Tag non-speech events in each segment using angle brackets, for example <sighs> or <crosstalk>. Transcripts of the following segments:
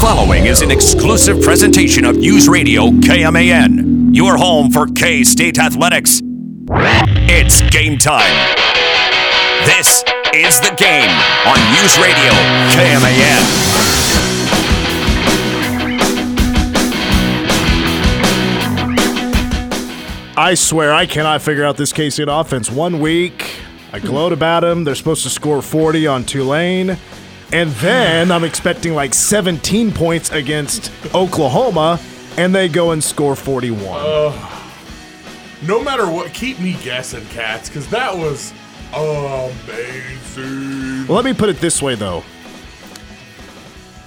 following is an exclusive presentation of News Radio KMAN, your home for K State Athletics. It's game time. This is the game on News Radio KMAN. I swear I cannot figure out this K-State offense. One week, I gloat about them. They're supposed to score 40 on Tulane. And then I'm expecting like 17 points against Oklahoma, and they go and score 41. Uh, no matter what, keep me guessing, cats, because that was amazing. Well, let me put it this way, though.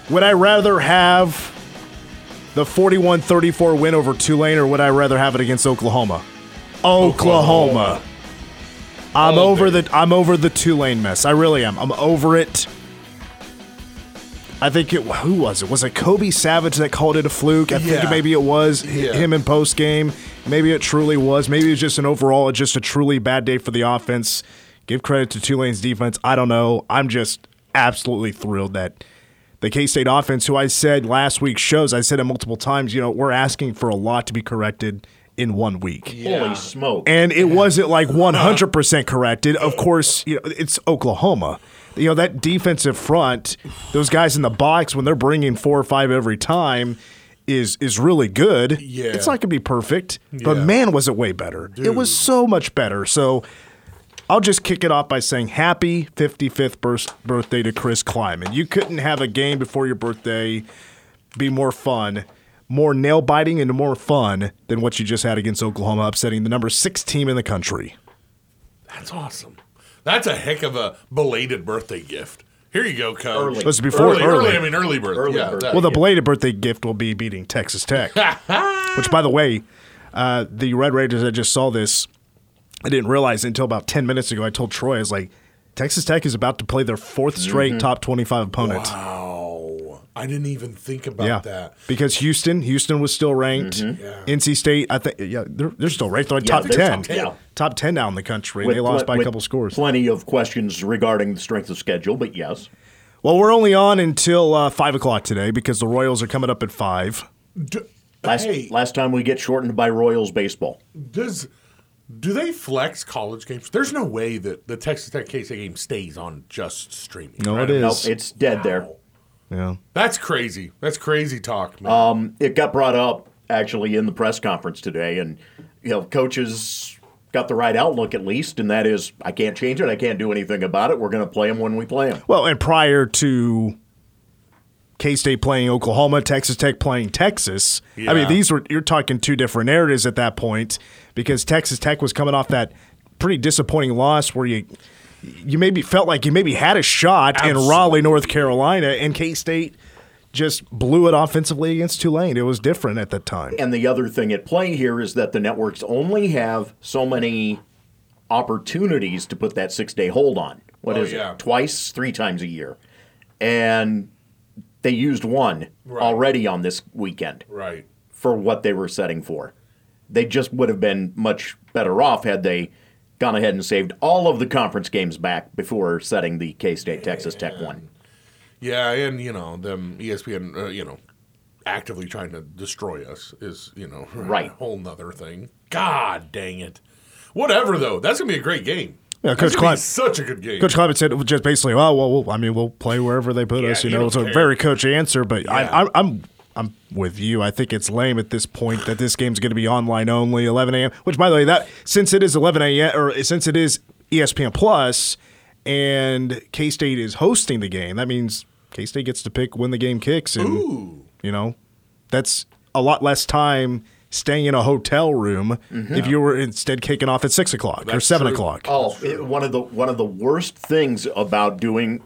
Would I rather have the 41 34 win over Tulane, or would I rather have it against Oklahoma? Oklahoma. Oklahoma. I'm All over day. the I'm over the Tulane mess. I really am. I'm over it. I think it. Who was it? Was it Kobe Savage that called it a fluke? I think maybe it was Yeah. him in post game. Maybe it truly was. Maybe it was just an overall, just a truly bad day for the offense. Give credit to Tulane's defense. I don't know. I'm just absolutely thrilled that the K State offense, who I said last week's shows, I said it multiple times. You know, we're asking for a lot to be corrected in one week Holy smoke. and it wasn't like 100% corrected. Of course, you know, it's Oklahoma. You know, that defensive front, those guys in the box when they're bringing four or five every time is is really good. Yeah. It's not going to be perfect, but Yeah. man was it way better. It was so much better. So I'll just kick it off by saying happy 55th birth- birthday to Chris Klieman. You couldn't have a game before your birthday be more fun, more nail biting, and more fun than what you just had against Oklahoma, upsetting the number six team in the country. That's awesome. That's a heck of a belated birthday gift. Here you go, coach. Early. Was it before- early, early, early. I mean, early birthday. Early yeah, birthday. Well, the Yeah. belated birthday gift will be beating Texas Tech, <laughs> which, by the way, uh, the Red Raiders. I just saw this. I didn't realize until about ten minutes ago. I told Troy, I was like, Texas Tech is about to play their fourth straight top twenty-five opponent. Wow. I didn't even think about Yeah, that. because Houston, Houston was still ranked. yeah NC State, I think, yeah, they're, they're still ranked. They're like Yeah, top they're ten, top 10. Yeah. top ten now in the country. With they lost pl- by a with couple scores. Plenty of questions regarding the strength of schedule, but yes. well, we're only on until uh, five o'clock today because the Royals are coming up at five. D- Last hey, last time we get shortened by Royals baseball. does do they flex college games? There's no way that the Texas Tech K-State game stays on just streaming. No, right? it No, it's dead there. Yeah. That's crazy. That's crazy talk, man. Um, it got brought up actually in the press conference today, and you know, coaches got the right outlook at least, and that is, I can't change it. I can't do anything about it. We're going to play them when we play them. Well, and prior to K State playing Oklahoma, Texas Tech playing Texas, I mean, these were, you're talking two different narratives at that point because Texas Tech was coming off that pretty disappointing loss where you. You maybe felt like you maybe had a shot in Raleigh, North Carolina, and K State just blew it offensively against Tulane. It was different at that time. And the other thing at play here is that the networks only have so many opportunities to put that six day hold on. What Oh, is yeah. it? Twice, three times a year. And they used one Right. already on this weekend right. for what they were setting for. They just would have been much better off had they gone ahead and saved all of the conference games back before setting the K State Texas Tech one. Yeah, and you know them ESPN, uh, you know, actively trying to destroy us is you know <laughs> Right. a whole nother thing. God dang it! Whatever though, that's gonna be a great game. Yeah, Coach gonna be Klein- such a good game. Coach Klieman said just basically, oh, well, well, I mean, we'll play wherever they put Yeah, us. You you know, don't it's a very coach answer, but Yeah. I, I, I'm I'm with you. I think it's lame at this point that this game's going to be online only, 11 a.m. Which, by the way, that since it is 11 a.m. or since it is ESPN Plus and K State is hosting the game, that means K State gets to pick when the game kicks, and Ooh, you know, that's a lot less time. Staying in a hotel room mm-hmm. if you were instead kicking off at six o'clock or seven true. o'clock. Oh, it- one of the one of the worst things about doing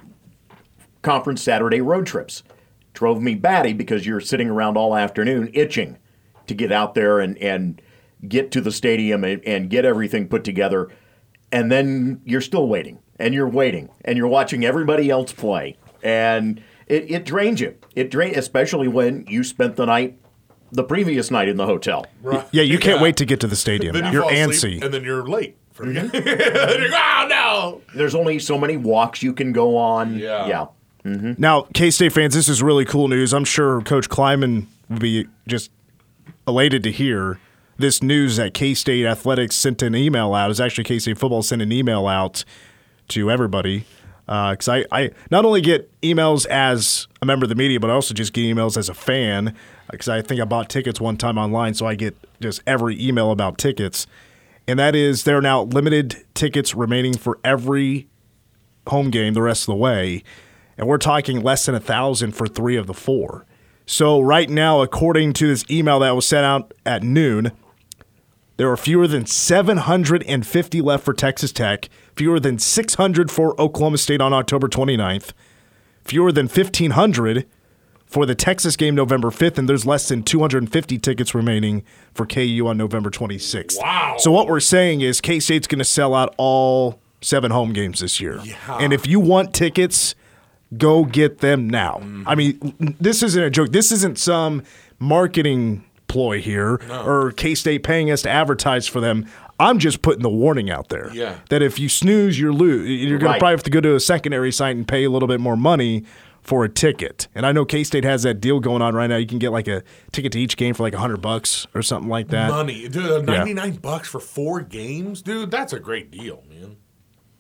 conference Saturday road trips drove me batty because you're sitting around all afternoon itching to get out there and and get to the stadium and, and get everything put together, and then you're still waiting and you're waiting and you're watching everybody else play and it, it drains you. It drain especially when you spent the night the previous night in the hotel. right. Yeah, you can't wait to get to the stadium. Then you You're fall antsy. and then you're late. For the mm-hmm. game. And <laughs> you're, oh no! There's only so many walks you can go on. Yeah. Yeah. Mm-hmm. Now, K State fans, this is really cool news. I'm sure Coach Klieman would be just elated to hear this news that K State Athletics sent an email out. Is actually K State football sent an email out to everybody. Uh, because I, I not only get emails as a member of the media, but I also just get emails as a fan. Because I think I bought tickets one time online, so I get just every email about tickets. And that is there are now limited tickets remaining for every home game the rest of the way. And we're talking less than a thousand for three of the four. So right now, according to this email that was sent out at noon, there are fewer than 750 left for Texas Tech, fewer than 600 for Oklahoma State on October 29th, fewer than 1,500 for the Texas game November 5th, and there's less than 250 tickets remaining for KU on November 26th. Wow. So what we're saying is K State's going to sell out all seven home games this year. Yeah. And if you want tickets, go get them now. Mm-hmm. I mean, this isn't a joke. This isn't some marketing ploy here or K State paying us to advertise for them. I'm just putting the warning out there Yeah. that if you snooze, you're lose. You're going Right. to probably have to go to a secondary site and pay a little bit more money for a ticket. And I know K State has that deal going on right now. You can get like a ticket to each game for like hundred bucks or something like that. Money, dude, ninety nine bucks for four games, dude. That's a great deal, man.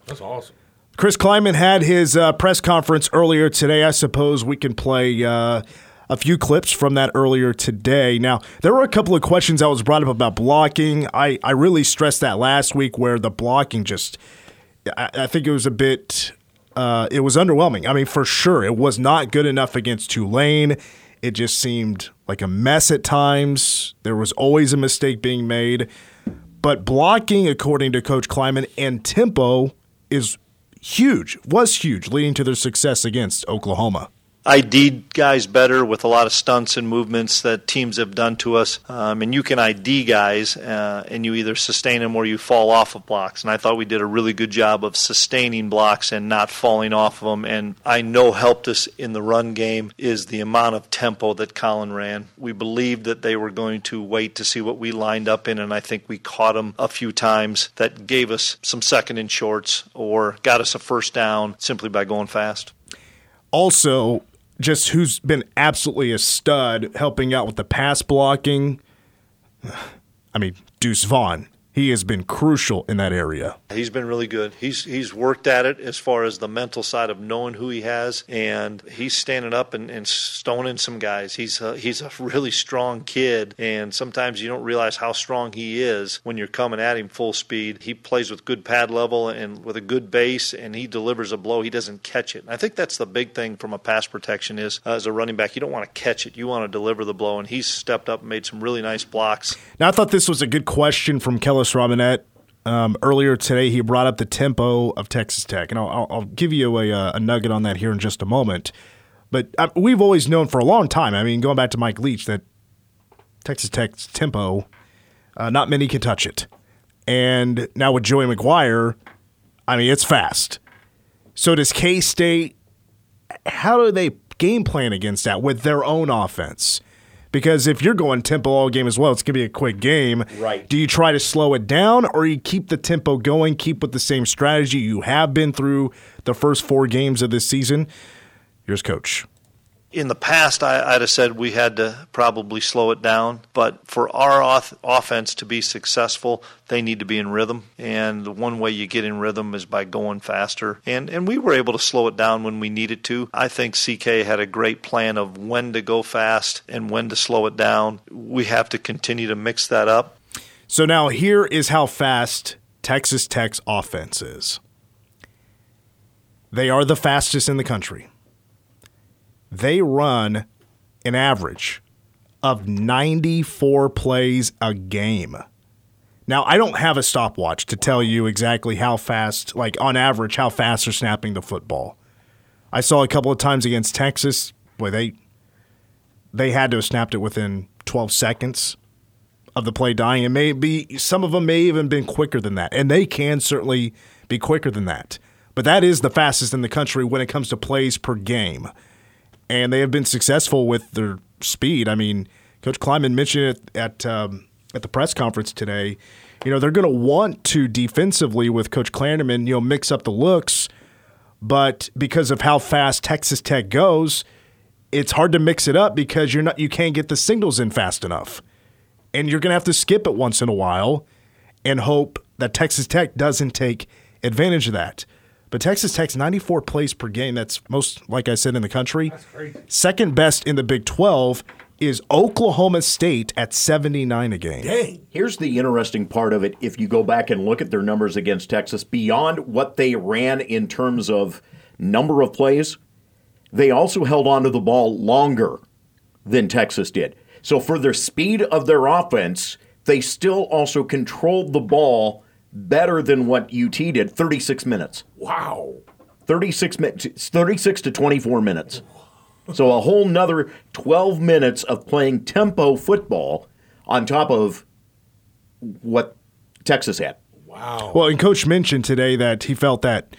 That's awesome. Chris Klieman had his uh, press conference earlier today. I suppose we can play uh, a few clips from that earlier today. Now, there were a couple of questions that was brought up about blocking. I, I really stressed that last week where the blocking just, I, I think it was a bit, uh, it was underwhelming. I mean, for sure, it was not good enough against Tulane. It just seemed like a mess at times. There was always a mistake being made. But blocking, according to Coach Klieman, and tempo is huge, was huge, leading to their success against Oklahoma. ID guys better with a lot of stunts and movements that teams have done to us. Um, and you can ID guys, uh, and you either sustain them or you fall off of blocks. And I thought we did a really good job of sustaining blocks and not falling off of them. And I know helped us in the run game is the amount of tempo that Collin ran. We believed that they were going to wait to see what we lined up in, and I think we caught them a few times that gave us some second and shorts or got us a first down simply by going fast. Also, just who's been absolutely a stud helping out with the pass blocking. <sighs> I mean, Deuce Vaughn. He has been crucial in that area. He's been really good. He's he's worked at it as far as the mental side of knowing who he has, and he's standing up and, and stoning some guys. He's a, he's a really strong kid, and sometimes you don't realize how strong he is when you're coming at him full speed. He plays with good pad level and with a good base, and he delivers a blow. He doesn't catch it. And I think that's the big thing from a pass protection is uh, as a running back, you don't want to catch it. You want to deliver the blow, and he's stepped up and made some really nice blocks. Now, I thought this was a good question from Kellis Robinett. Um, earlier today, he brought up the tempo of Texas Tech, and I'll, I'll, I'll give you a, uh, a nugget on that here in just a moment. But uh, we've always known for a long time, I mean, going back to Mike Leach, that Texas Tech's tempo, uh, not many can touch it. And now with Joey McGuire, I mean, it's fast. So does K State, how do they game plan against that with their own offense? Because if you're going tempo all game as well, it's going to be a quick game. Right. Do you try to slow it down or you keep the tempo going, keep with the same strategy you have been through the first four games of this season? Here's coach. In the past, I, I'd have said we had to probably slow it down. But for our off- offense to be successful, they need to be in rhythm. And the one way you get in rhythm is by going faster. And and we were able to slow it down when we needed to. I think CK had a great plan of when to go fast and when to slow it down. We have to continue to mix that up. So now here is how fast Texas Tech's offense is. They are the fastest in the country. They run an average of 94 plays a game. Now, I don't have a stopwatch to tell you exactly how fast, like on average, how fast they're snapping the football. I saw a couple of times against Texas, boy, they they had to have snapped it within 12 seconds of the play dying. And maybe some of them may even been quicker than that. And they can certainly be quicker than that. But that is the fastest in the country when it comes to plays per game. And they have been successful with their speed. I mean, Coach Klieman mentioned it at um, at the press conference today. You know, they're going to want to defensively with Coach Kleiman, you know, mix up the looks. but because of how fast Texas Tech goes, it's hard to mix it up because you're not you can't get the signals in fast enough. And you're going to have to skip it once in a while and hope that Texas Tech doesn't take advantage of that. But Texas Tech's 94 plays per game. That's most, like I said, in the country. Second best in the Big 12 is Oklahoma State at 79 a game. Dang. Here's the interesting part of it. If you go back and look at their numbers against Texas, beyond what they ran in terms of number of plays, they also held onto the ball longer than Texas did. So for the speed of their offense, they still also controlled the ball better than what UT did 36 minutes. Wow. 36 minutes 36 to 24 minutes. So a whole nother 12 minutes of playing tempo football on top of what Texas had. Wow. Well, and Coach mentioned today that he felt that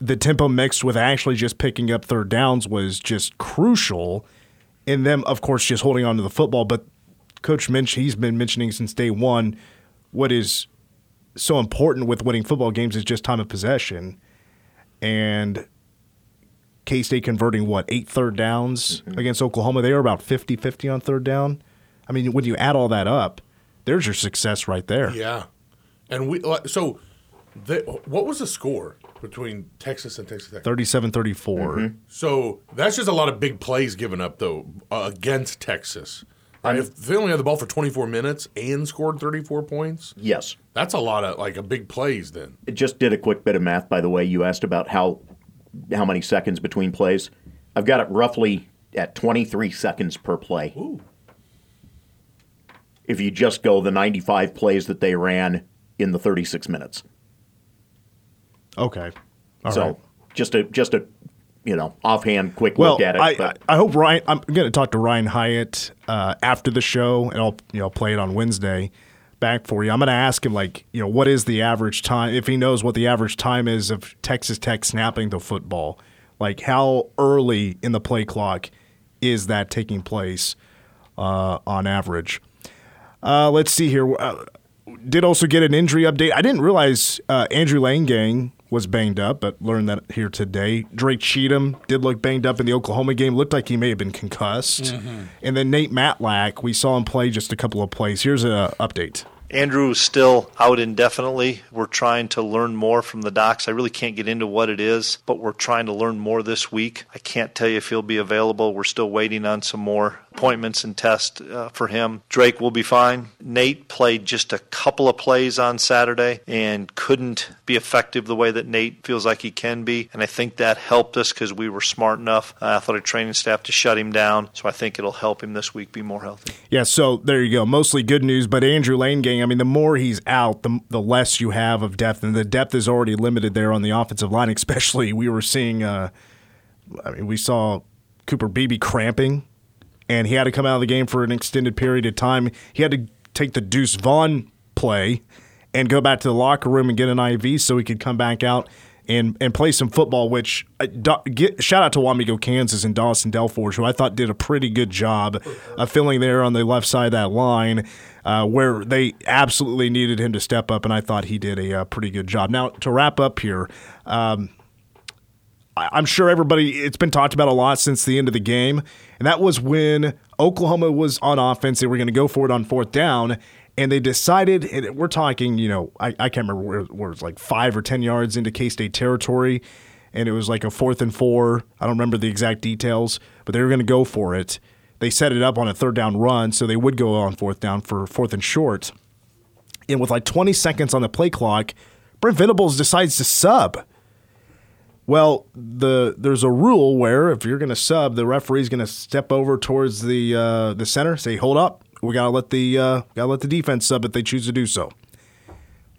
the tempo mixed with actually just picking up third downs was just crucial in them, of course, just holding on to the football. But Coach Minch, he's been mentioning since day one what is so important with winning football games is just time of possession. And K State converting what, eight third downs against Oklahoma? They were about 50 50 on third down. I mean, when you add all that up, there's your success right there. Yeah. And we so the, what was the score between Texas and Texas Tech? 37 34. So that's just a lot of big plays given up though uh, against Texas. Right? If they only had the ball for 24 minutes and scored 34 points, Yes. that's a lot of like a big plays then. It just did a quick bit of math by the way. You asked about how how many seconds between plays. I've got it roughly at 23 seconds per play. Ooh. If you just go the 95 plays that they ran in the 36 minutes. Okay. All so right. just a just a you know offhand quick Well, look at it. I, I hope Ryan. I'm going to talk to Ryan Hyatt uh, after the show, and I'll you know play it on Wednesday back for you. I'm going to ask him like you know what is the average time if he knows what the average time is of Texas Tech snapping the football. Like how early in the play clock is that taking place uh, on average? Uh, let's see here. Uh, did also get an injury update. I didn't realize uh, Andrew Langang was banged up, but learned that here today. Drake Cheatham did look banged up in the Oklahoma game. Looked like he may have been concussed. Mm-hmm. And then Nate Matlack, we saw him play just a couple of plays. Here's an update. Andrew is still out indefinitely. We're trying to learn more from the docs. I really can't get into what it is, but we're trying to learn more this week. I can't tell you if he'll be available. We're still waiting on some more appointments and tests uh, for him. Drake will be fine. Nate played just a couple of plays on Saturday and couldn't be effective the way that Nate feels like he can be. And I think that helped us because we were smart enough, uh, athletic training staff, to shut him down. So I think it'll help him this week be more healthy. Yeah, so there you go. Mostly good news, but Andrew Langang, I mean, the more he's out, the, the less you have of depth, and the depth is already limited there on the offensive line. <laughs> Especially, we were seeing, uh, I mean, we saw Cooper Beebe cramping, and he had to come out of the game for an extended period of time. He had to take the Deuce Vaughn play and go back to the locker room and get an IV so he could come back out and and play some football. Which uh, get, shout out to Wamego, Kansas, and Dawson Delforge, who I thought did a pretty good job of filling there on the left side of that line, uh, where they absolutely needed him to step up, and I thought he did a, uh pretty good job. Now to wrap up here. Um, I'm sure everybody, it's been talked about a lot since the end of the game. And that was when Oklahoma was on offense. They were going to go for it on fourth down. And they decided, and we're talking, you know, I, I can't remember where, where it was like five or 10 yards into K State territory. And it was like a fourth and four. I don't remember the exact details, but they were going to go for it. They set it up on a third down run, so they would go on fourth down for fourth and short. And with like 20 seconds on the play clock, Brent Venables decides to sub. Well, the there's a rule where if you're going to sub, the referee's going to step over towards the uh, the center, say, "Hold up, we got to let the uh, got to let the defense sub if they choose to do so."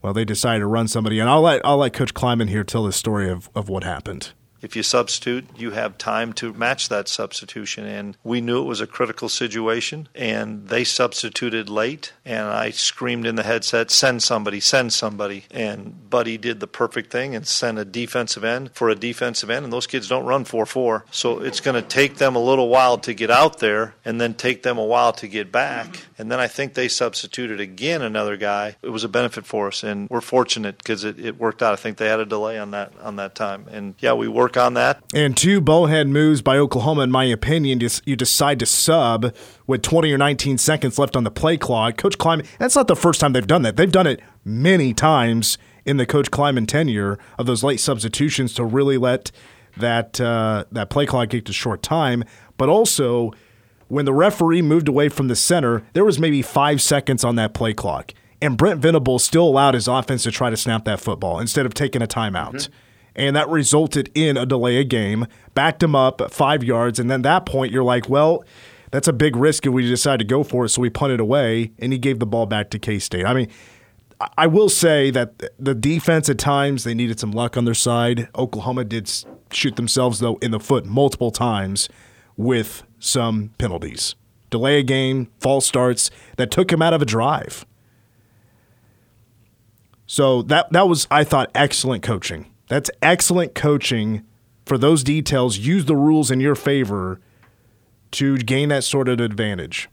Well, they decided to run somebody, and I'll let I'll let Coach Klieman here tell the story of, of what happened. If you substitute, you have time to match that substitution. And we knew it was a critical situation, and they substituted late. And I screamed in the headset, send somebody, send somebody. And Buddy did the perfect thing and sent a defensive end for a defensive end. And those kids don't run 4 4. So it's going to take them a little while to get out there and then take them a while to get back. And then I think they substituted again another guy. It was a benefit for us, and we're fortunate because it, it worked out. I think they had a delay on that on that time, and yeah, we work on that. And two bowhead moves by Oklahoma, in my opinion. You decide to sub with 20 or 19 seconds left on the play clock. Coach Klieman, that's not the first time they've done that. They've done it many times in the Coach Klieman tenure of those late substitutions to really let that uh, that play clock get to short time. But also, when the referee moved away from the center, there was maybe five seconds on that play clock. And Brent Venables still allowed his offense to try to snap that football instead of taking a timeout. Mm-hmm. And that resulted in a delay of game, backed him up five yards. And then that point, you're like, well, that's a big risk if we decide to go for it. So we punted away, and he gave the ball back to K State. I mean, I will say that the defense at times they needed some luck on their side. Oklahoma did shoot themselves though in the foot multiple times with some penalties. Delay a game, false starts that took him out of a drive. So that that was I thought excellent coaching. That's excellent coaching for those details. Use the rules in your favor to gain that sort of advantage.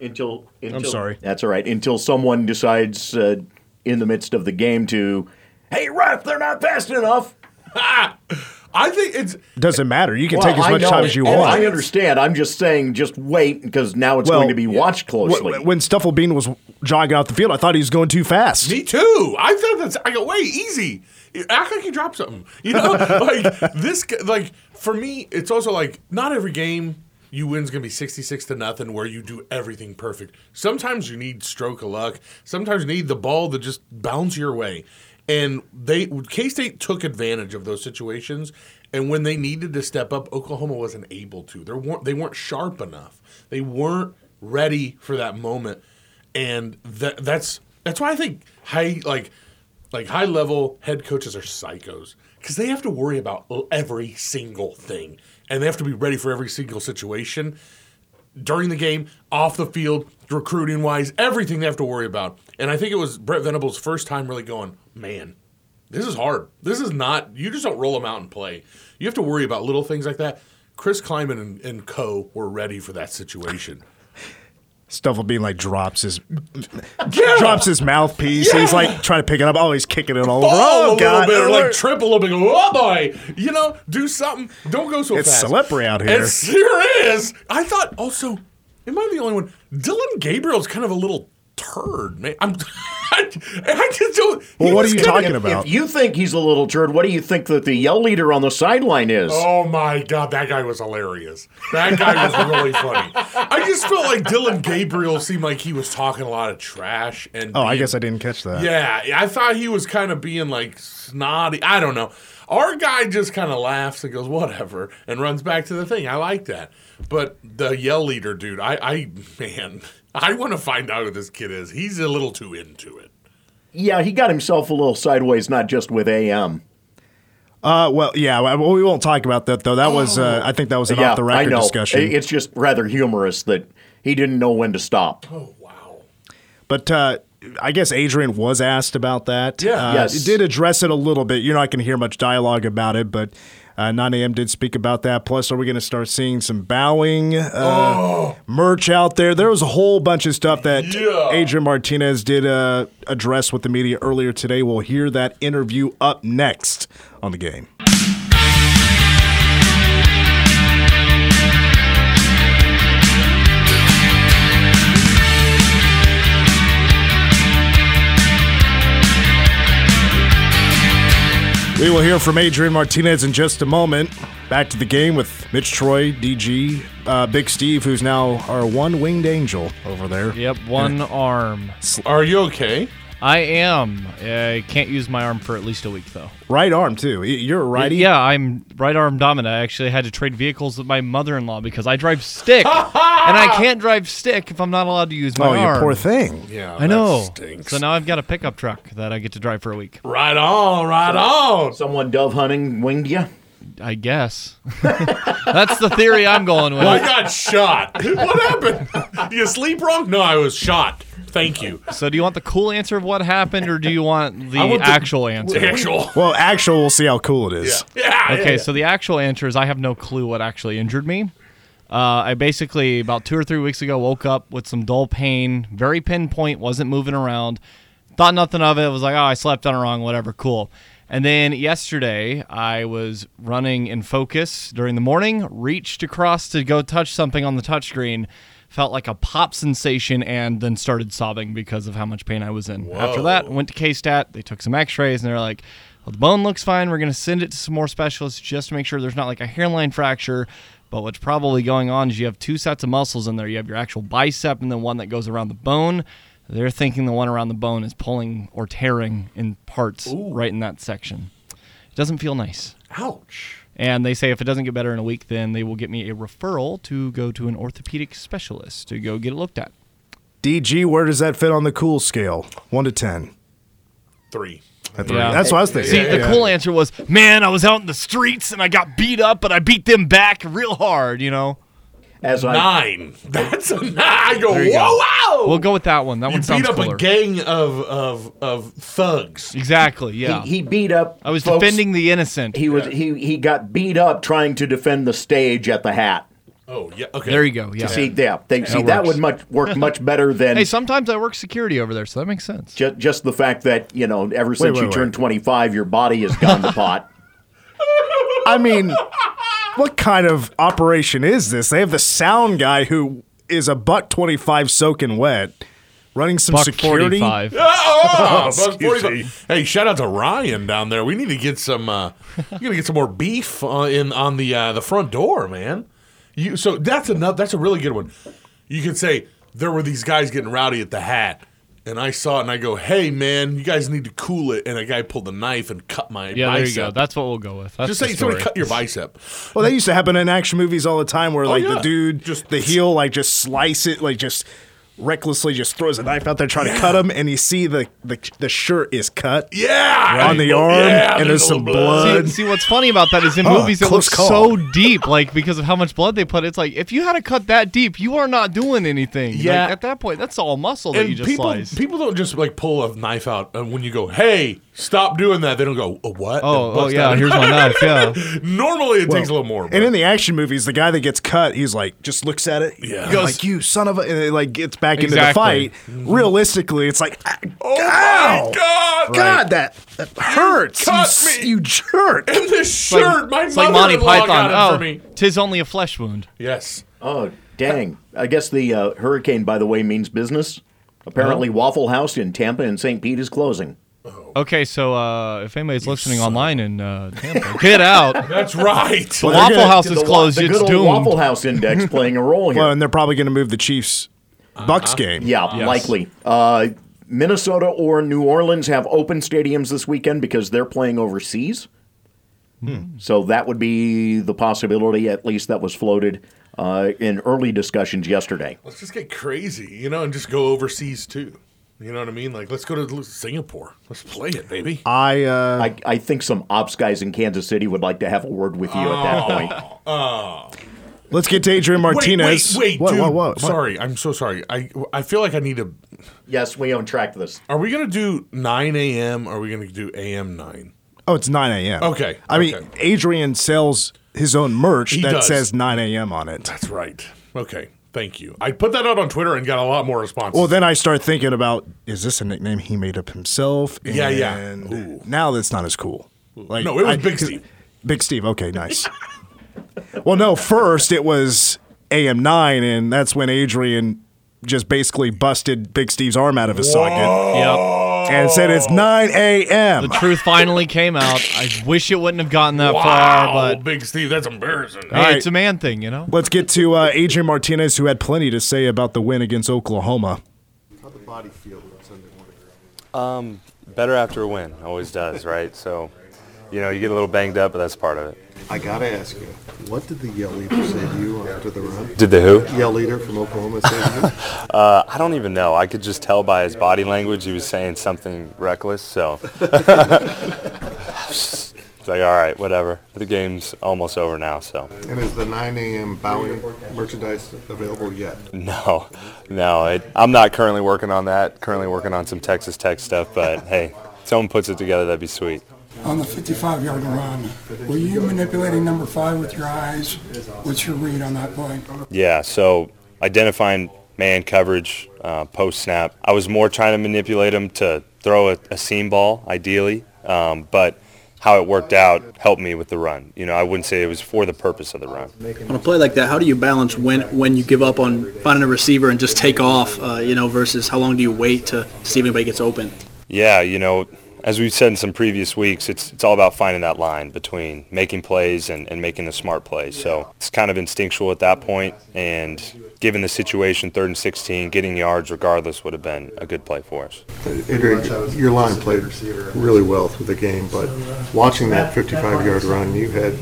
Until, until I'm sorry. That's all right. Until someone decides uh, in the midst of the game to, hey ref, they're not fast enough. <laughs> I think it's doesn't matter. You can well, take as much time as you oh, want. I understand. I'm just saying, just wait because now it's well, going to be watched closely. When Stufflebean was jogging out the field, I thought he was going too fast. Me too. I thought that's. I go, wait, easy. Act like you dropped something. You know, <laughs> like this. Like for me, it's also like not every game you win's gonna be 66 to nothing where you do everything perfect. Sometimes you need stroke of luck. Sometimes you need the ball to just bounce your way. And they K State took advantage of those situations. And when they needed to step up, Oklahoma wasn't able to. They weren't they weren't sharp enough. They weren't ready for that moment. And that that's that's why I think high like like high level head coaches are psychos because they have to worry about every single thing and they have to be ready for every single situation during the game, off the field, recruiting wise, everything they have to worry about. And I think it was Brent Venables' first time really going, man, this is hard. This is not, you just don't roll them out and play. You have to worry about little things like that. Chris Klieman and, and co were ready for that situation. Stufflebean like drops his <laughs> yeah. drops his mouthpiece. Yeah. He's like trying to pick it up. Oh, he's kicking it all over. Oh, God. Bit, or like trip a little bit. Oh, boy. You know, do something. Don't go so it's fast. It's slippery out here. It sure is. I thought also, am I the only one? Dillon Gabriel's kind of a little turd, man. I'm, <laughs> I, I just don't. Well, what are you talking if, about? If you think he's a little turd, what do you think that the yell leader on the sideline is? Oh my god, that guy was hilarious. That guy was really <laughs> funny. I just felt like Dillon Gabriel seemed like he was talking a lot of trash. And oh, being, I guess I didn't catch that. Yeah, I thought he was kind of being like snotty. I don't know. Our guy just kind of laughs and goes, whatever, and runs back to the thing. I like that. But the yell leader dude, I, I man, I want to find out who this kid is. He's a little too into it. Yeah, he got himself a little sideways, not just with AM. Uh, well, yeah, well, we won't talk about that though. That was, uh, I think, that was an yeah, off the record discussion. It's just rather humorous that he didn't know when to stop. Oh wow! But uh, I guess Adrian was asked about that. Yeah, uh, yes, it did address it a little bit. You're not going to hear much dialogue about it, but uh, 9 a.m. did speak about that. Plus, are we going to start seeing some bowing uh, oh. merch out there? There was a whole bunch of stuff that yeah. Adrian Martinez did uh, address with the media earlier today. We'll hear that interview up next on the game. We will hear from Adrian Martinez in just a moment. Back to the game with Mitch Troy, DG, uh, Big Steve, who's now our one winged angel over there. Yep, one arm. Are you okay? I am. I can't use my arm for at least a week, though. Right arm, too. You're a righty? Yeah, I'm right arm dominant. I actually had to trade vehicles with my mother in law because I drive stick. <laughs> and I can't drive stick if I'm not allowed to use my oh, arm. you poor thing. Yeah, I know. Stinks. So now I've got a pickup truck that I get to drive for a week. Right on, right on. Someone dove hunting winged you? I guess. That's the theory I'm going with. I got shot. What happened? you sleep wrong? No, I was shot. Thank you. So, do you want the cool answer of what happened, or do you want the want the- actual answer? Actual. Well, actual, we'll see how cool it is. Yeah. Okay, so the actual answer is I have no clue what actually injured me. Uh, I basically about two or three weeks ago woke up with some dull pain, very pinpoint, wasn't moving around. Thought nothing of it. Was like, oh, I slept on it wrong, whatever, cool. And then yesterday, I was running in focus during the morning, reached across to go touch something on the touchscreen, felt like a pop sensation, and then started sobbing because of how much pain I was in. After that, went to K Stat. They took some x rays, and they're like, well, the bone looks fine. We're going to send it to some more specialists just to make sure there's not like a hairline fracture. But what's probably going on is you have two sets of muscles in there. You have your actual bicep and then one that goes around the bone. They're thinking the one around the bone is pulling or tearing in parts right in that section. It doesn't feel nice. Ouch. And they say if it doesn't get better in a week, then they will get me a referral to go to an orthopedic specialist to go get it looked at. DG, where does that fit on the cool scale? One to ten. Three. Yeah. That's what I was thinking. See, the cool answer was, man, I was out in the streets and I got beat up, but I beat them back real hard, you know? As I Nine. <laughs> That's a nine. I go, whoa, go. wow. We'll go with that one. That you one sounds beat up cooler. a gang of, of, of thugs. Exactly, yeah. he, he beat up. I was folks. defending the innocent. He was he he got beat up trying to defend the stage at the hat. Oh, yeah. Okay. there you go, yeah. See, yeah, they, see that works. would much work much better than <laughs> Hey, sometimes I work security over there, so that makes sense. just, just the fact that you know ever since wait, you wait. turned 25 your body has gone to pot <laughs> I mean, what kind of operation is this? They have the sound guy who is a buck twenty five soaking wet, running some Buck security. 45. <laughs> Oh, Buzz <laughs> excuse 45. Hey, shout out to Ryan down there. We need to get some. Uh, you gotta get some more beef uh, in on the uh, the front door, man. You so that's another. That's a really good one. You could say there were these guys getting rowdy at the hat, and I saw it, and I go, "Hey, man, you guys need to cool it." And a guy pulled a knife and cut my Yeah, there you go. That's what we'll go with. That's Just the say somebody cut your bicep. Well, that used to happen in action movies all the time, where oh, like yeah. the dude, Just- just the heel, like just slice it, like just recklessly just throws a knife out there trying to cut him, and you see the the, the shirt is cut Yeah, on the arm, Yeah, and there's some little blood. See, see, what's funny about that is in Oh, movies it looks call. so deep, like because of how much blood they put. It's like if you had to cut that deep, you are not doing anything. Like, Yeah. at that point, that's all muscle that And you just people, sliced. people don't just like pull a knife out, and when you go, "Hey, stop doing that," they don't go, "Oh, what?" oh, oh yeah, out- here's my knife. Yeah. <laughs> Normally, it takes a little more. And in the action movies, the guy that gets cut, he's like, just looks at it. Yeah. He Goes- like, you son of a, and it like gets back into the Exactly. fight. Realistically, it's like, oh ow, my god! God, that, that hurts. cut you, s- me. you jerk. And this shirt, my It's like Monty Python. Oh, for me. tis only a flesh wound. Yes. oh dang i guess the uh, hurricane by the way means business apparently waffle house in tampa and st pete is closing Okay, so uh, if anybody's listening online in uh, <laughs> Tampa, get out. That's right. The Waffle gonna- House The is wa- closed. the It's good old doomed. waffle house index <laughs> playing a role here Well, and they're probably going to move the Chiefs Bucks game. Yeah, Yes. likely. Uh, Minnesota or New Orleans have open stadiums this weekend because they're playing overseas. So that would be the possibility, at least that was floated uh, in early discussions yesterday. Let's just get crazy, you know, and just go overseas too. You know what I mean? Like, let's go to Singapore. Let's play it, baby. I uh, I, I think some ops guys in Kansas City would like to have a word with you at that point. Let's get to Adrian Martinez. Wait, wait, wait, what, dude. what, what, what? Sorry, I'm so sorry. I I feel like I need to. Yes, we own track this. Are we gonna do 9 a.m. or are we gonna do a.m. 9? Oh, it's 9 a.m. Okay, I mean. Adrian sells his own merch He that does. says 9 a.m. on it. That's right. Okay, thank you. I put that out on Twitter and got a lot more responses. Well, then I start thinking about is this a nickname he made up himself? Yeah, yeah. Ooh. now that's not as cool. Like No, it was I- Big Steve. Big Steve. Okay, nice. <laughs> well, no, first it was AM9, and that's when Adrian just basically busted Big Steve's arm out of his socket Yep. and said it's 9 a.m. The truth finally came out. I wish it wouldn't have gotten that wow, far, but Big Steve, that's embarrassing. hey, right. it's a man thing, you know. Let's get to uh, Adrian Martinez, who had plenty to say about the win against Oklahoma. How the body feel on Sunday morning? better after a win always does right so you know you get a little banged up but that's part of it I gotta ask you, what did the yell leader say to you after the run? did the who Yell leader from Oklahoma say to you? <laughs> uh, i don't even know i could just tell by his body language he was saying something reckless so <laughs> it's like all right whatever the game's almost over now so And is the 9 a.m. bowing merchandise available yet? no no it, i'm not currently working on that currently working on some texas tech stuff but hey if someone puts it together that'd be sweet on the 55 yard run. Were you manipulating number five with your eyes? What's your read on that play? Yeah, so identifying man coverage uh, post snap, I was more trying to manipulate him to throw a, a seam ball, ideally, um, but how it worked out helped me with the run. You know, I wouldn't say it was for the purpose of the run. On a play like that, how do you balance when when you give up on finding a receiver and just take off, uh, you know, versus how long do you wait to see if anybody gets open? Yeah, you know, as we've said in some previous weeks, it's it's all about finding that line between making plays and, and making the smart plays. So it's kind of instinctual at that point. point, and given the situation, third and 16, getting yards regardless would have been a good play for us. Adrian, your line played really well through the game, but watching that 55-yard run, you had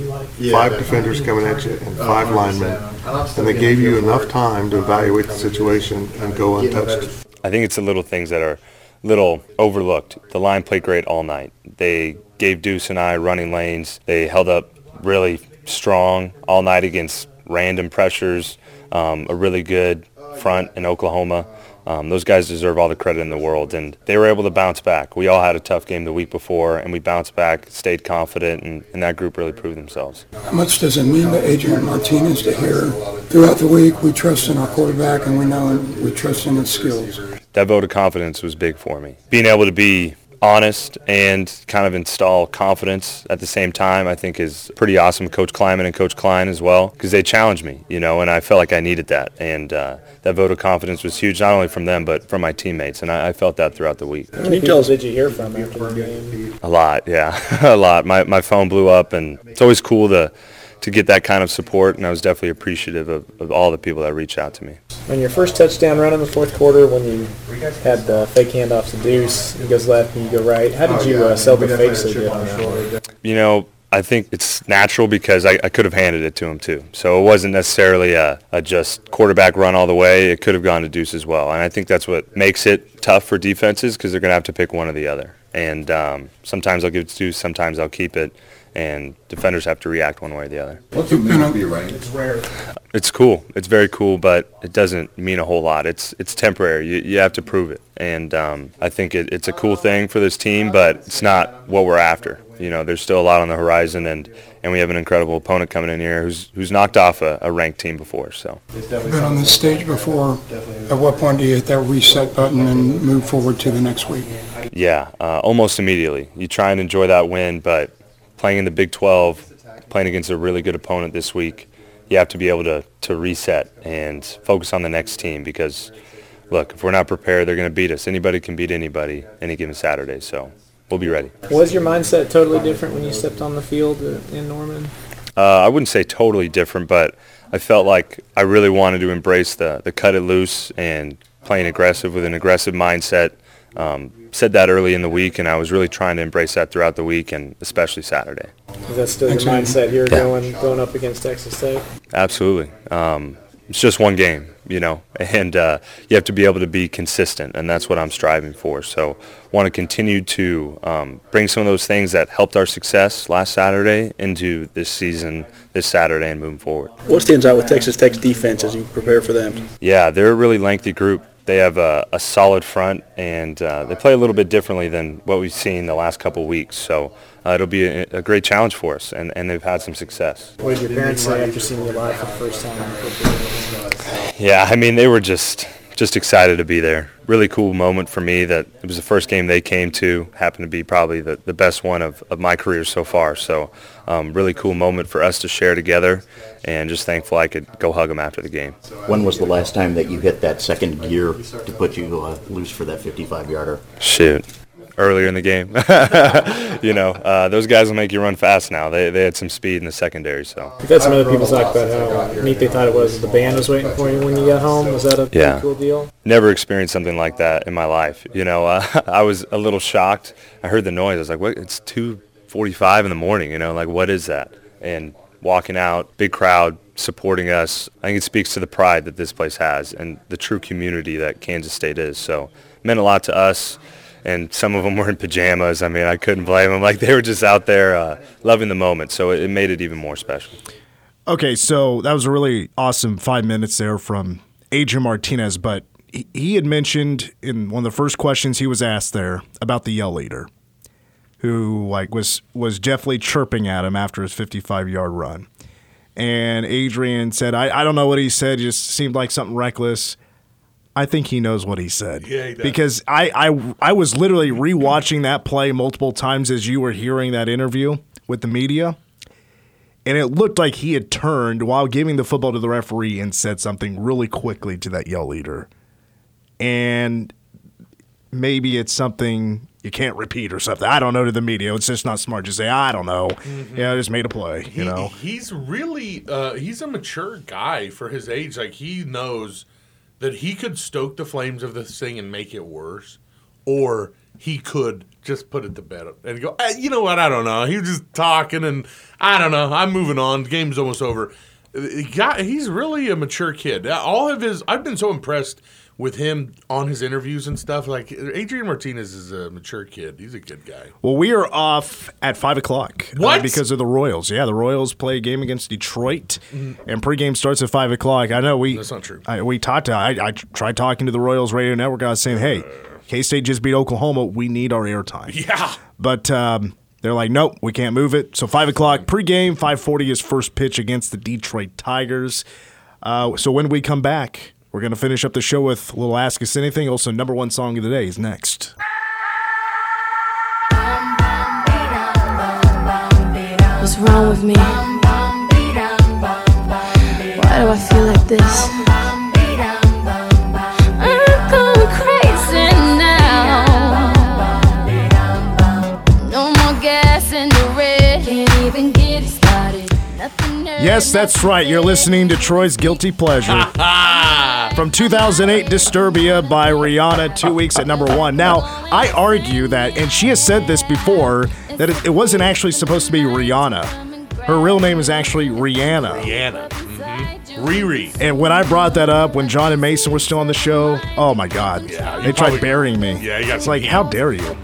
five defenders coming at you and five linemen, and they gave you enough time to evaluate the situation and go untouched. I think it's the little things that are little overlooked. The line played great all night. They gave Deuce and I running lanes. They held up really strong all night against random pressures, um, a really good front in Oklahoma. Um, those guys deserve all the credit in the world, and they were able to bounce back. We all had a tough game the week before, and we bounced back, stayed confident, and, and that group really proved themselves. How much does it mean to Adrian Martinez to hear throughout the week we trust in our quarterback and we know we trust in his skills? That vote of confidence was big for me. Being able to be honest and kind of install confidence at the same time, I think is pretty awesome. Coach Klieman and Coach Klein as well, because they challenged me, you know, and I felt like I needed that. And uh, that vote of confidence was huge, not only from them, but from my teammates. And I, I felt that throughout the week. Can you tell us did you hear from after the game? A lot, yeah, <laughs> a lot. My, my phone blew up, and it's always cool to, to get that kind of support, and I was definitely appreciative of, of all the people that reached out to me. On your first touchdown run in the fourth quarter, when you had the fake handoff to Deuce, he goes left and you go right. How did you uh, sell the fake so good? You know, I think it's natural because I, I could have handed it to him too. So it wasn't necessarily a, a just quarterback run all the way. It could have gone to Deuce as well. And I think that's what makes it tough for defenses because they're going to have to pick one or the other. And um, sometimes I'll give it to Deuce, sometimes I'll keep it. And defenders have to react one way or the other. What's it mean to be ranked? It's rare. It's cool. It's very cool, but it doesn't mean a whole lot. It's it's temporary. You, you have to prove it, and um, I think it, it's a cool thing for this team, but it's not what we're after. You know, there's still a lot on the horizon, and, and we have an incredible opponent coming in here who's who's knocked off a, a ranked team before. So Been on this stage before. At what point do you hit that reset button and move forward to the next week? yeah, uh, almost immediately. You try and enjoy that win, but playing in the Big 12, playing against a really good opponent this week, you have to be able to, to reset and focus on the next team because, look, if we're not prepared, they're going to beat us. Anybody can beat anybody any given Saturday, so we'll be ready. Was your mindset totally different when you stepped on the field in Norman? Uh, I wouldn't say totally different, but I felt like I really wanted to embrace the, the cut it loose and playing aggressive with an aggressive mindset. Um, said that early in the week, and I was really trying to embrace that throughout the week and especially Saturday. Is that still your mindset here going going up against Texas State? Absolutely. Um, it's just one game, you know, <laughs> and uh, you have to be able to be consistent, and that's what I'm striving for. So want to continue to um, bring some of those things that helped our success last Saturday into this season, this Saturday, and moving forward. What stands out with Texas Tech's defense as you prepare for them? Yeah, they're a really lengthy group. They have a, a solid front, and uh, they play a little bit differently than what we've seen the last couple weeks. So uh, it'll be a, a great challenge for us, and, and they've had some success. What did your parents say after seeing you live for the first time? Yeah, I mean, they were just just excited to be there. Really cool moment for me that it was the first game they came to. Happened to be probably the, the best one of, of my career so far. So um, really cool moment for us to share together and just thankful I could go hug them after the game. When was the last time that you hit that second gear to put you uh, loose for that 55-yarder? Shoot. Earlier in the game, <laughs> you know, uh, those guys will make you run fast now. They, they had some speed in the secondary, so. We've had some other people talk about how neat they thought it was. The band was waiting for you when you got home. Was that a Yeah. cool deal? Never experienced something like that in my life. You know, uh, <laughs> I was a little shocked. I heard the noise. I was like, "What? It's 2:45 in the morning." You know, like what is that? And walking out, big crowd supporting us. I think it speaks to the pride that this place has and the true community that Kansas State is. So, meant a lot to us. And some of them were in pajamas. I mean, I couldn't blame them. Like they were just out there uh, loving the moment. So it, made it even more special. Okay, so that was a really awesome five minutes there from Adrian Martinez, but he- had mentioned in one of the first questions he was asked there about the yell leader. who like was was definitely chirping at him after his 55 yard run. And Adrian said, I, I don't know what he said, it just seemed like something reckless. I think he knows what he said. Yeah, he does. Because I, I I was literally rewatching that play multiple times as you were hearing that interview with the media. And it looked like he had turned while giving the football to the referee and said something really quickly to that yell leader. And maybe it's something you can't repeat or something. I don't know to the media. It's just not smart to say, I don't know. Yeah, I just made a play, you know. he's really uh, he's a mature guy for his age. Like he knows that he could stoke the flames of this thing and make it worse, or he could just put it to bed and go. "Eh, you know what? I don't know. He was just talking, and I don't know. I'm moving on. The game's almost over. He got- he's really a mature kid. All of his, I've been so impressed with him on his interviews and stuff. Like Adrian Martinez is a mature kid. He's a good guy. Well, we are off at five o'clock uh, What? because of the Royals. Yeah, the Royals play a game against Detroit, and pregame starts at five o'clock. I know we. That's not true. I, we talked to. I, I tried talking to the Royals radio network. I was saying, "Hey, K State just beat Oklahoma. We need our airtime." Yeah. But um, they're like, "Nope, we can't move it." So five o'clock pregame. Five forty is first pitch against the Detroit Tigers. Uh, so when we come back, we're gonna finish up the show with a little Ask Us Anything. Also, number one song of the day is next. What's wrong with me? Why do I feel like this? I'm going crazy now. No more gas in the red. Can't even get started. Yes, that's right. You're listening to Troy's Guilty Pleasure. <laughs> From 2008, Disturbia by Rihanna, two weeks at number one. Now, I argue that, and she has said this before, that it, it wasn't actually supposed to be Rihanna. Her real name is actually Rihanna. Rihanna. Mm-hmm. Riri. And when I brought that up, when John and Mason were still on the show, oh my God. Yeah, they tried burying me. Yeah, you got It's like, heat. how dare you?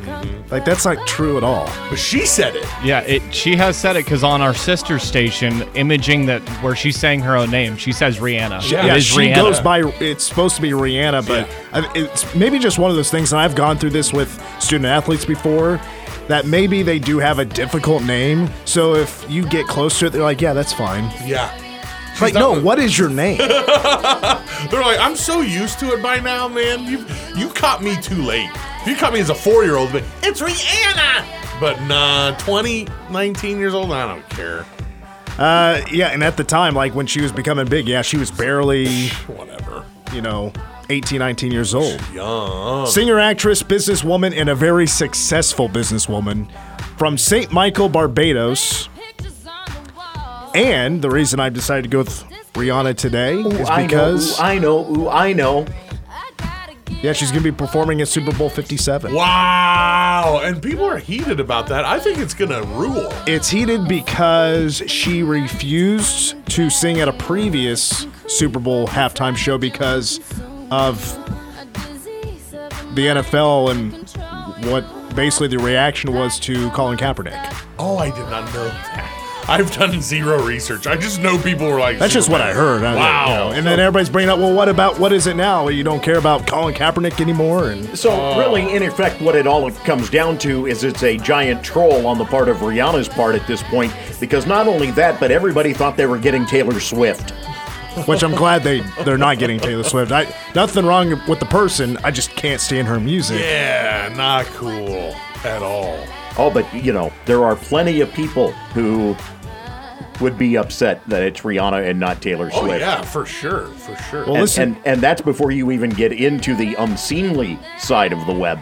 Like, that's not true at all. But she said it. Yeah, it. She has said it because on our sister station, imaging that where she's saying her own name, she says Rihanna. Yeah, It is she Rihanna. goes by. It's supposed to be Rihanna, but I- it's maybe just one of those things. And I've gone through this with student athletes before. That maybe they do have a difficult name. So if you get close to it, they're like, "Yeah, that's fine." Yeah. It's like, no, what is your name? <laughs> They're like, I'm so used to it by now, man. You you caught me too late. If you caught me as a four year old, but it's Rihanna. But nah, 20, 19 years old, I don't care. uh, yeah, and at the time, like when she was becoming big, yeah, she was barely, <sighs> Whatever. you know, 18, 19 years old. Young. Singer, actress, businesswoman, and a very successful businesswoman from St. Michael, Barbados. And the reason I decided to go with Rihanna today is because I know, because ooh, I know, ooh, I know. Yeah, she's going to be performing at Super Bowl 57. Wow. And people are heated about that. I think it's going to rule. It's heated because she refused to sing at a previous Super Bowl halftime show because of the NFL and what basically the reaction was to Colin Kaepernick. Oh, I did not know that. I've done zero research. I just know people were like, That's just what I heard. I- Wow. you know, and then everybody's bringing up, well, what about what is it now? You don't care about Colin Kaepernick anymore, and So oh. really, in effect, what it all comes down to is it's a giant troll on the part of Rihanna's part at this point, because not only that, but everybody thought they were getting Taylor Swift. which I'm glad they they're not getting Taylor Swift. I, nothing wrong with the person. I just can't stand her music. Yeah, not cool at all. Oh, but you know, there are plenty of people who would be upset that it's Rihanna and not Taylor Swift. Oh, Swift. yeah, for sure. For sure. Well, And, listen, and and that's before you even get into the unseemly side of the web,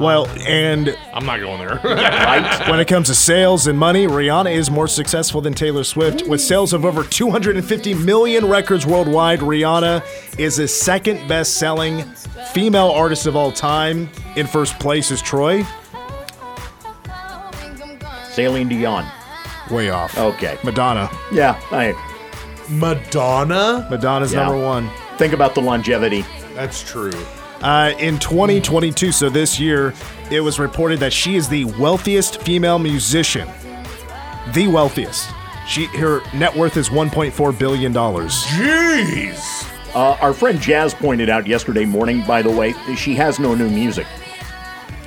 well, and I'm not going there. <laughs> right? when it comes to sales and money, Rihanna is more successful than Taylor Swift. With sales of over 250 million records worldwide, Rihanna is the second best selling female artist of all time. In first place is Troy. Celine Dion. Way off. Okay. Madonna. Yeah, I Madonna? Madonna's Yeah. number one. think about the longevity. That's true. Uh, in 2022, so this year, it was reported that she is the wealthiest female musician. The wealthiest. She her net worth is 1.4 billion dollars. Jeez. Uh, our friend Jazz pointed out yesterday morning, by the way, that she has no new music.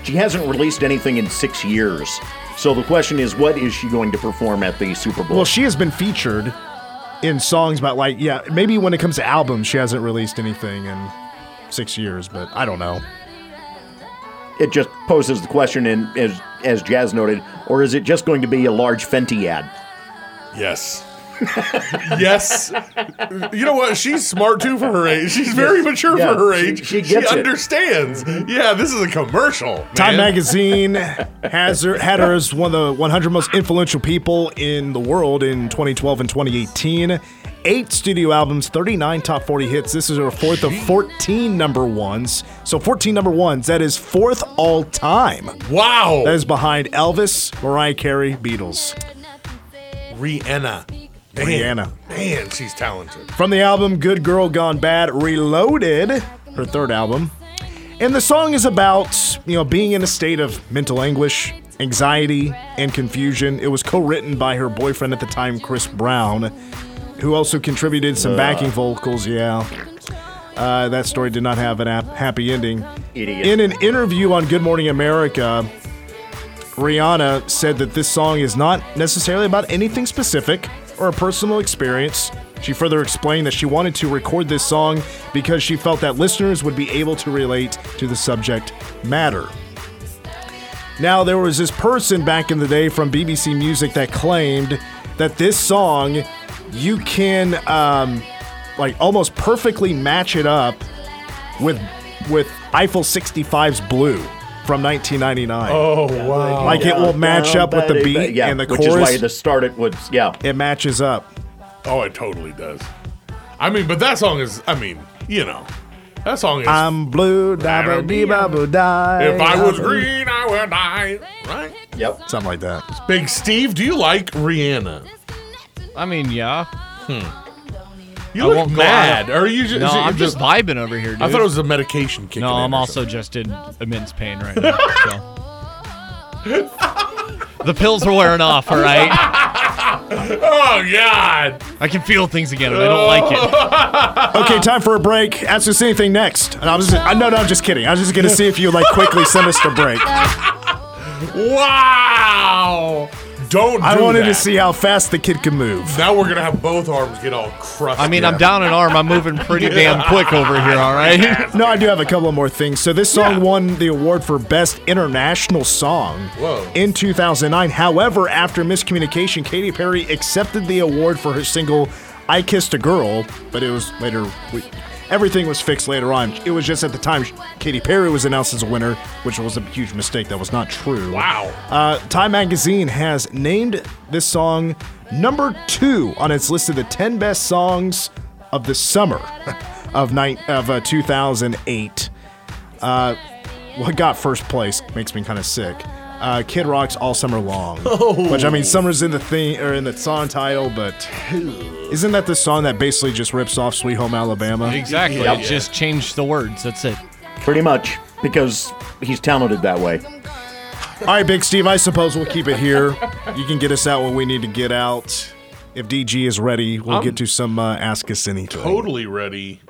She she hasn't released anything in six years. So the question is, what is she going to perform at the Super Bowl? Well, she has been featured in songs, but like, yeah, maybe when it comes to albums, she hasn't released anything in six years, but I don't know. it just poses the question, and as as Jazz noted, or is it just going to be a large Fenty ad? Yes. Yes. You know what? She's smart too for her age. She's very mature Yeah, for her she- age. she gets it. understands. Yeah, this is a commercial. Time. Magazine has her, had her as one of the 100 most influential people in the world in 2012 and 2018. Eight studio albums, 39 top 40 hits. This is her fourth of 14 number ones. So 14 number ones. That is fourth all time. Wow. That is behind Elvis, Mariah Carey, Beatles. Rihanna. Man, Rihanna. Man, she's talented. From the album Good Girl Gone Bad Reloaded, her third album. And the song is about, you know, being in a state of mental anguish, anxiety, and confusion. It was co-written by her boyfriend at the time, Chris Brown, who also contributed some backing vocals, yeah. Uh, that story did not have an ap- happy ending. Idiot. In an interview on Good Morning America, Rihanna said that this song is not necessarily about anything specific or a personal experience. She further explained that she wanted to record this song because she felt that listeners would be able to relate to the subject matter. Now, there was this person back in the day from BBC Music that claimed that this song, you can um, like almost perfectly match it up with with Eiffel 65's Blue from 1999. Oh wow! Like it will match up with the Down, beat yeah, and the which chorus. is why the start it was yeah. it matches up. Oh, it totally does. I mean, but that song is. I mean, you know, that song is. I'm blue, da ba dee ba boo die. if I was green, I would die. Right? Yep. something like that. Big Steve, do you like Rihanna? I mean, yeah. Hmm. You I look won't go mad. out. Are you just? No, is it I'm just vibing over here, dude. I thought it was a medication kicking. No, in I'm or also just in <laughs> immense pain right now. so. <laughs> the pills are wearing off, all right? Oh God! I can feel things again, and I don't like it. <laughs> Okay, time for a break. Ask us anything next. And I was just, I, no, no, I'm just kidding. I was just gonna see if you like quickly send us to break. Wow! Don't. Do I wanted that. to see how fast the kid can move. Now we're gonna have both arms get all crushed. I mean, I'm down an arm. I'm moving pretty <laughs> damn quick over here, all right? No, I do have a couple of more things. So this song won the award for Best International Song Whoa. in 2009. However, after miscommunication, Katy Perry accepted the award for her single "I Kissed a Girl," but it was later. We, everything was fixed later on. It was just at the time Katy Perry was announced as a winner, which was a huge mistake. That was not true. Wow. Uh, Time Magazine has named this song number two on its list of the 10 best songs of the summer <laughs> of night of uh, 2008. Uh, what got first place makes me kind of sick. Uh, Kid Rock's "All Summer Long," which I mean, summer's in the thing or in the song title, but isn't that the song that basically just rips off "Sweet Home Alabama"? exactly. Yep. Just change the words. That's it. Pretty much because he's talented that way. All right, Big Steve, I suppose we'll keep it here. You can get us out when we need to get out. If DG is ready, we'll I'm get to some uh, Ask Us Anything. totally ready.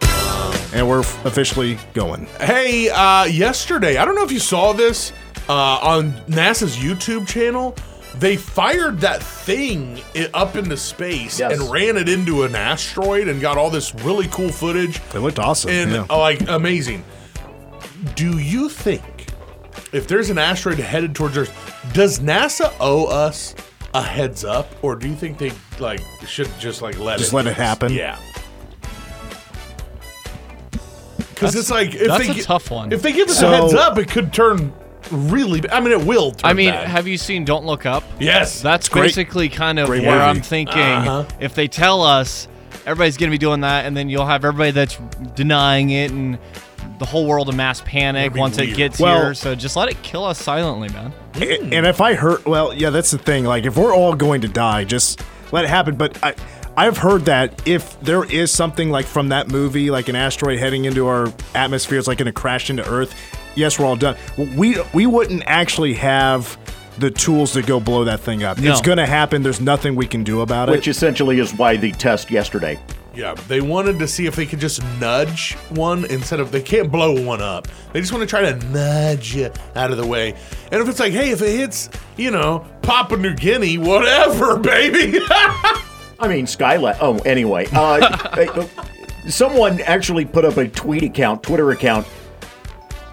And we're officially going. Hey, uh, yesterday, I don't know if you saw this uh, on NASA's YouTube channel. They fired that thing up into space Yes. and ran it into an asteroid and got all this really cool footage. It looked awesome. and yeah. uh, like amazing. Do you think if there's an asteroid headed towards Earth, does NASA owe us a heads up, or do you think they like should just like let Just it let it happen? Yeah. Because it's like if that's they a tough one. If they give us So- a heads up, it could turn really. ba- I mean, it will. Turn I mean, bad. have you seen Don't Look Up? yes, That's great. basically kind of Great where movie. I'm thinking. Uh-huh. If they tell us everybody's going to be doing that, and then you'll have everybody that's denying it, and the whole world in mass panic That'd be once it gets Well- here. So just let it kill us silently, man. A- And if I heard, well, yeah, that's the thing. Like, if we're all going to die, just let it happen. But I, I've heard that if there is something like from that movie, like an asteroid heading into our atmosphere, it's like going to crash into Earth. Yes, we're all done. We we wouldn't actually have the tools to go blow that thing up. No. It's going to happen. There's nothing we can do about it. Which essentially is why the test yesterday. Yeah, they wanted to see if they could just nudge one instead of they can't blow one up. They just want to try to nudge you out of the way. And if it's like, hey, if it hits, you know, Papua New Guinea, whatever, <laughs> baby. I mean, Skylat. Oh, anyway, uh, <laughs> uh, someone actually put up a tweet account, Twitter account,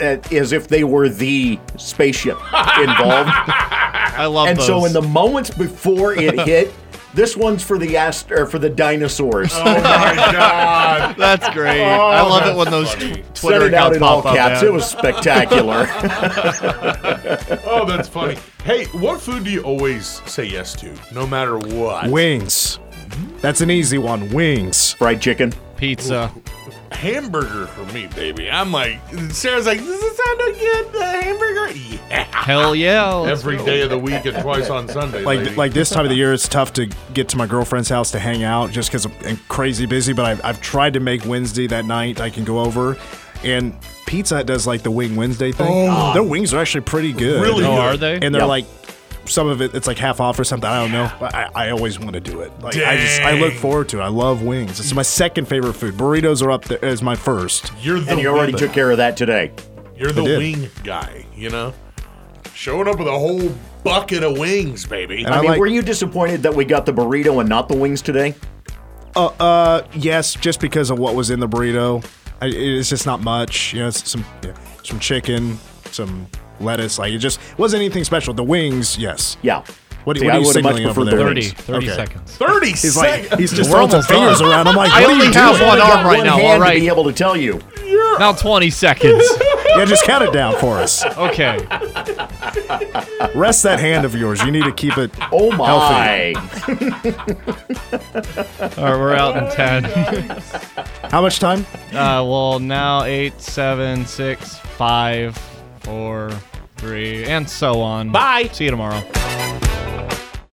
as if they were the spaceship involved. <laughs> I love and those. so, in the moments before it <laughs> hit, this one's for the ast- or for the dinosaurs. oh my god. <laughs> That's great. Oh, I love it when those funny. tw- Sent Twitter it out accounts in all pop up. caps. It was spectacular. Oh, that's funny. Hey, what food do you always say yes to, no matter what? Wings. That's an easy one. Wings. Fried chicken. Pizza. Hamburger for me, baby. I'm like, Sarah's like, does it sound good? Uh, hamburger? Yeah. Hell yeah. let's Every go. day of the week and twice on Sunday. Like lady. like this time of the year, it's tough to get to my girlfriend's house to hang out just because I'm crazy busy. But I've, I've tried to make Wednesday that night I can go over, and Pizza Hut does like the Wing Wednesday thing. Their wings are actually pretty good. Really Oh, good. are they? and they're Yep. like some of it it's like half off or something i don't know but i, I always want to do it like i just i look forward to it i love wings it's my second favorite food burritos are up there as my first You're the And you already took care of that today. You're the did. wing guy, you know? Showing up with a whole bucket of wings, baby. And I, I mean, like- were you disappointed that we got the burrito and not the wings today? uh, uh yes just because of what was in the burrito I, it's just not much you know it's some yeah, some chicken some lettuce like it just wasn't anything special the wings yes Yeah. what, See, what are you would've much signaling over preferred the there 30, 30 Okay. seconds. 30 he's seconds. like he's just We're throwing some almost done. fingers around i'm like I what are only you have doing? one I got arm right one now, hand all to be able to tell you. Now 20 seconds. <laughs> yeah just count it down for us Okay. rest that hand of yours you need to keep it Oh my! All right, we're out in 10. <laughs> how much time Uh, well, now eight, seven, six, five, four, three, and so on. Bye. See you tomorrow.